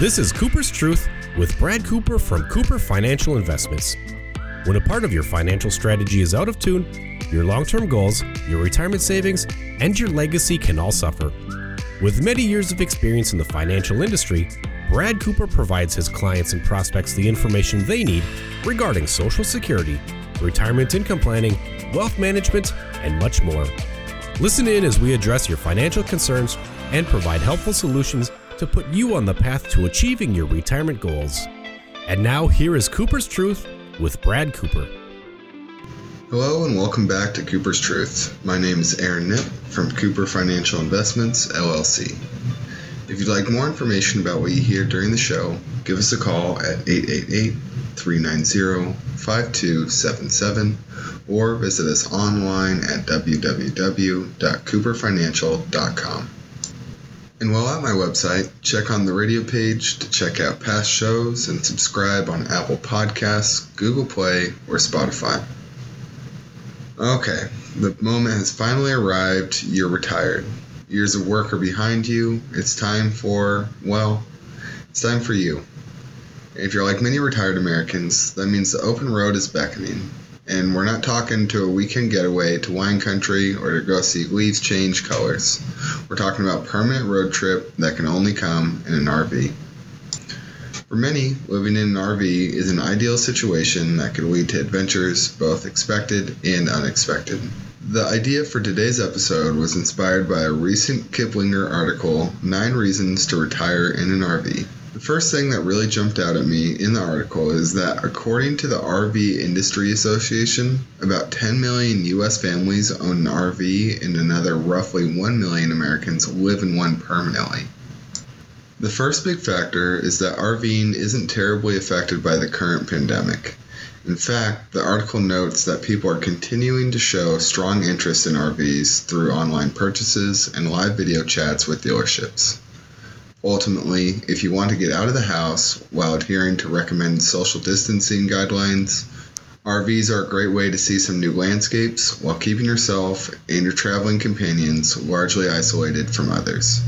This is Cooper's Truth with Brad Cooper from Cooper Financial Investments. When a part of your financial strategy is out of tune, your long term goals, your retirement savings, and your legacy can all suffer. With many years of experience in the financial industry, Brad Cooper provides his clients and prospects the information they need regarding Social Security, retirement income planning, wealth management, and much more. Listen in as we address your financial concerns and provide helpful solutions to put you on the path to achieving your retirement goals. And now, here is Cooper's Truth with Brad Cooper. Hello and welcome back to Cooper's Truth. My name is Aaron Nip from Cooper Financial Investments, LLC. If you'd like more information about what you hear during the show, give us a call at 888 390 5277 or visit us online at www.cooperfinancial.com. And while at my website, check on the radio page to check out past shows and subscribe on Apple Podcasts, Google Play, or Spotify. Okay, the moment has finally arrived. You're retired. Years of work are behind you. It's time for, well, it's time for you. If you're like many retired Americans, that means the open road is beckoning. And we're not talking to a weekend getaway to wine country or to go see leaves change colors. We're talking about permanent road trip that can only come in an RV. For many, living in an RV is an ideal situation that could lead to adventures both expected and unexpected. The idea for today's episode was inspired by a recent Kiplinger article, Nine Reasons to Retire in an RV. The first thing that really jumped out at me in the article is that according to the RV Industry Association, about 10 million US families own an RV and another roughly 1 million Americans live in one permanently. The first big factor is that RVing isn't terribly affected by the current pandemic. In fact, the article notes that people are continuing to show strong interest in RVs through online purchases and live video chats with dealerships. Ultimately, if you want to get out of the house while adhering to recommended social distancing guidelines, RVs are a great way to see some new landscapes while keeping yourself and your traveling companions largely isolated from others.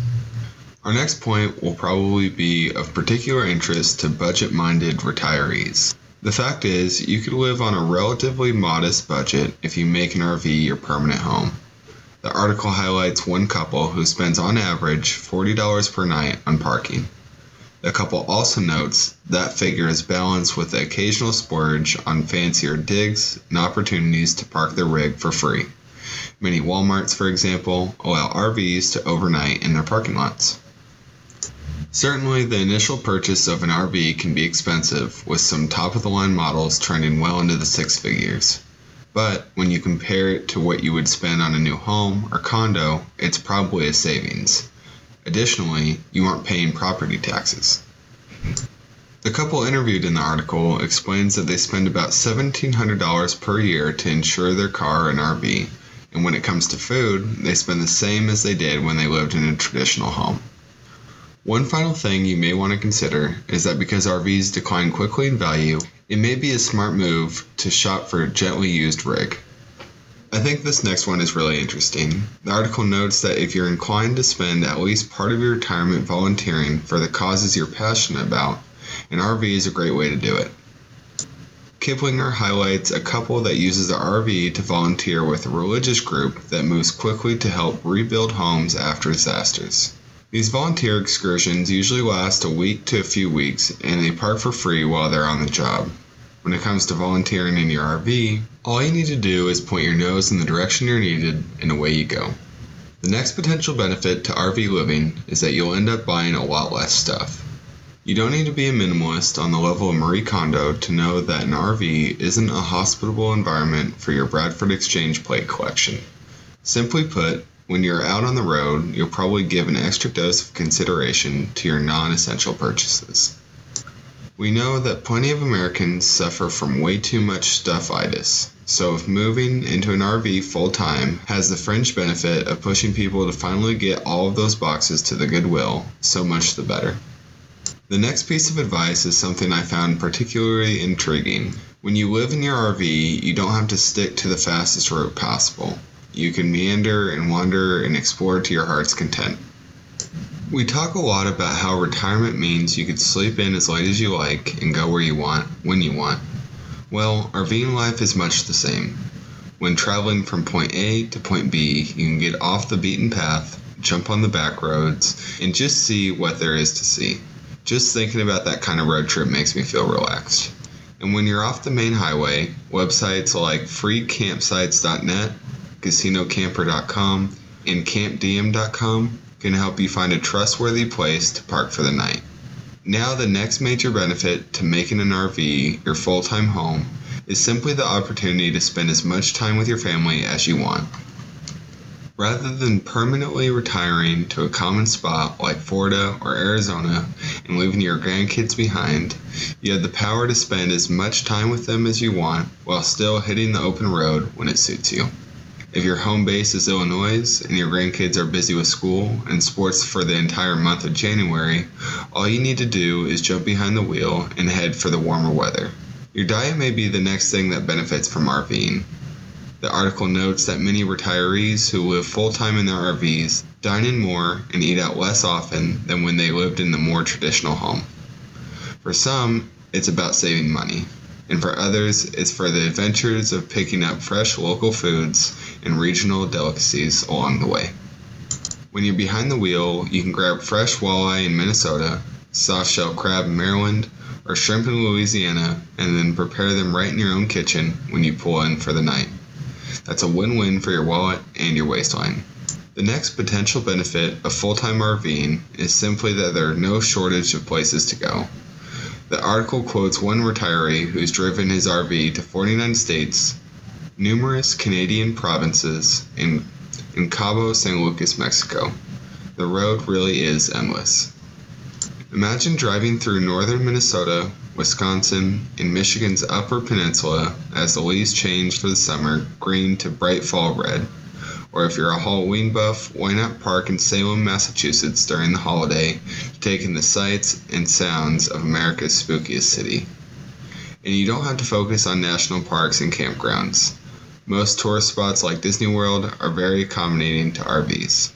Our next point will probably be of particular interest to budget minded retirees. The fact is, you could live on a relatively modest budget if you make an RV your permanent home. The article highlights one couple who spends on average $40 per night on parking. The couple also notes that figure is balanced with the occasional splurge on fancier digs and opportunities to park their rig for free. Many Walmarts, for example, allow RVs to overnight in their parking lots. Certainly, the initial purchase of an RV can be expensive, with some top of the line models trending well into the six figures. But when you compare it to what you would spend on a new home or condo, it's probably a savings. Additionally, you aren't paying property taxes. The couple interviewed in the article explains that they spend about $1,700 per year to insure their car and RV, and when it comes to food, they spend the same as they did when they lived in a traditional home. One final thing you may want to consider is that because RVs decline quickly in value, it may be a smart move to shop for a gently used rig. I think this next one is really interesting. The article notes that if you're inclined to spend at least part of your retirement volunteering for the causes you're passionate about, an RV is a great way to do it. Kiplinger highlights a couple that uses the RV to volunteer with a religious group that moves quickly to help rebuild homes after disasters. These volunteer excursions usually last a week to a few weeks, and they park for free while they're on the job. When it comes to volunteering in your RV, all you need to do is point your nose in the direction you're needed, and away you go. The next potential benefit to RV living is that you'll end up buying a lot less stuff. You don't need to be a minimalist on the level of Marie Kondo to know that an RV isn't a hospitable environment for your Bradford Exchange plate collection. Simply put, when you're out on the road, you'll probably give an extra dose of consideration to your non essential purchases. We know that plenty of Americans suffer from way too much stuffitis, so if moving into an RV full time has the fringe benefit of pushing people to finally get all of those boxes to the Goodwill, so much the better. The next piece of advice is something I found particularly intriguing. When you live in your RV, you don't have to stick to the fastest route possible. You can meander and wander and explore to your heart's content. We talk a lot about how retirement means you could sleep in as late as you like and go where you want, when you want. Well, our RVing life is much the same. When traveling from point A to point B, you can get off the beaten path, jump on the back roads, and just see what there is to see. Just thinking about that kind of road trip makes me feel relaxed. And when you're off the main highway, websites like freecampsites.net, casinocamper.com, and campendium.com can help you find a trustworthy place to park for the night. Now, the next major benefit to making an RV your full time home is simply the opportunity to spend as much time with your family as you want. Rather than permanently retiring to a common spot like Florida or Arizona and leaving your grandkids behind, you have the power to spend as much time with them as you want while still hitting the open road when it suits you. If your home base is Illinois and your grandkids are busy with school and sports for the entire month of January, all you need to do is jump behind the wheel and head for the warmer weather. Your diet may be the next thing that benefits from RVing. The article notes that many retirees who live full time in their RVs dine in more and eat out less often than when they lived in the more traditional home. For some, it's about saving money and for others, it's for the adventures of picking up fresh local foods and regional delicacies along the way. When you're behind the wheel, you can grab fresh walleye in Minnesota, soft shell crab in Maryland, or shrimp in Louisiana, and then prepare them right in your own kitchen when you pull in for the night. That's a win win for your wallet and your waistline. The next potential benefit of full time RVing is simply that there are no shortage of places to go. The article quotes one retiree who's driven his RV to 49 states, numerous Canadian provinces, and in Cabo San Lucas, Mexico. The road really is endless. Imagine driving through northern Minnesota, Wisconsin, and Michigan's Upper Peninsula as the leaves change for the summer green to bright fall red or if you're a Halloween buff, why not park in Salem, Massachusetts during the holiday to take in the sights and sounds of America's spookiest city? And you don't have to focus on national parks and campgrounds. Most tourist spots like Disney World are very accommodating to RVs.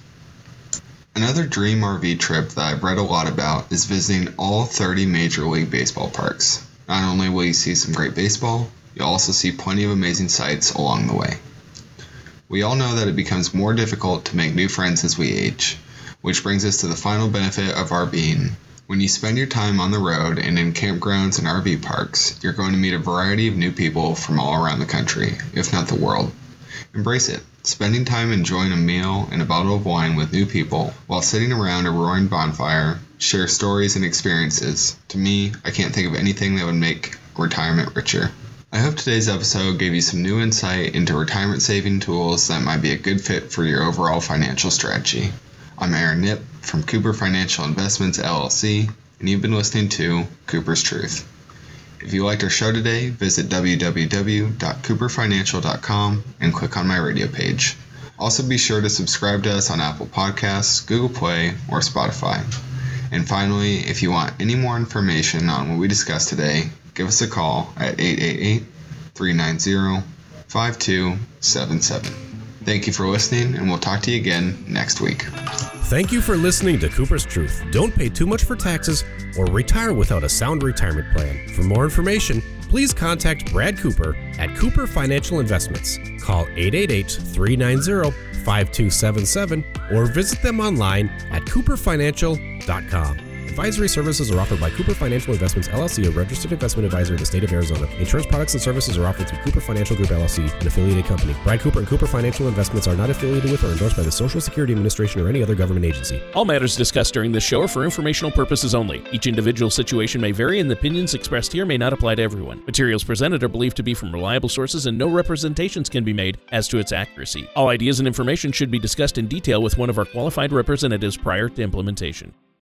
Another dream RV trip that I've read a lot about is visiting all 30 Major League Baseball parks. Not only will you see some great baseball, you'll also see plenty of amazing sights along the way. We all know that it becomes more difficult to make new friends as we age, which brings us to the final benefit of RVing. When you spend your time on the road and in campgrounds and RV parks, you're going to meet a variety of new people from all around the country, if not the world. Embrace it. Spending time enjoying a meal and a bottle of wine with new people while sitting around a roaring bonfire, share stories and experiences. To me, I can't think of anything that would make retirement richer. I hope today's episode gave you some new insight into retirement saving tools that might be a good fit for your overall financial strategy. I'm Aaron Nip from Cooper Financial Investments LLC, and you've been listening to Cooper's Truth. If you liked our show today, visit www.cooperfinancial.com and click on my radio page. Also, be sure to subscribe to us on Apple Podcasts, Google Play, or Spotify. And finally, if you want any more information on what we discussed today, give us a call at 888 390 5277. Thank you for listening, and we'll talk to you again next week. Thank you for listening to Cooper's Truth. Don't pay too much for taxes or retire without a sound retirement plan. For more information, please contact Brad Cooper at Cooper Financial Investments. Call 888 390 5277 or visit them online at cooperfinancial.com. Advisory services are offered by Cooper Financial Investments LLC, a registered investment advisor in the state of Arizona. Insurance products and services are offered through Cooper Financial Group LLC, an affiliated company. Brad Cooper and Cooper Financial Investments are not affiliated with or endorsed by the Social Security Administration or any other government agency. All matters discussed during this show are for informational purposes only. Each individual situation may vary, and the opinions expressed here may not apply to everyone. Materials presented are believed to be from reliable sources, and no representations can be made as to its accuracy. All ideas and information should be discussed in detail with one of our qualified representatives prior to implementation.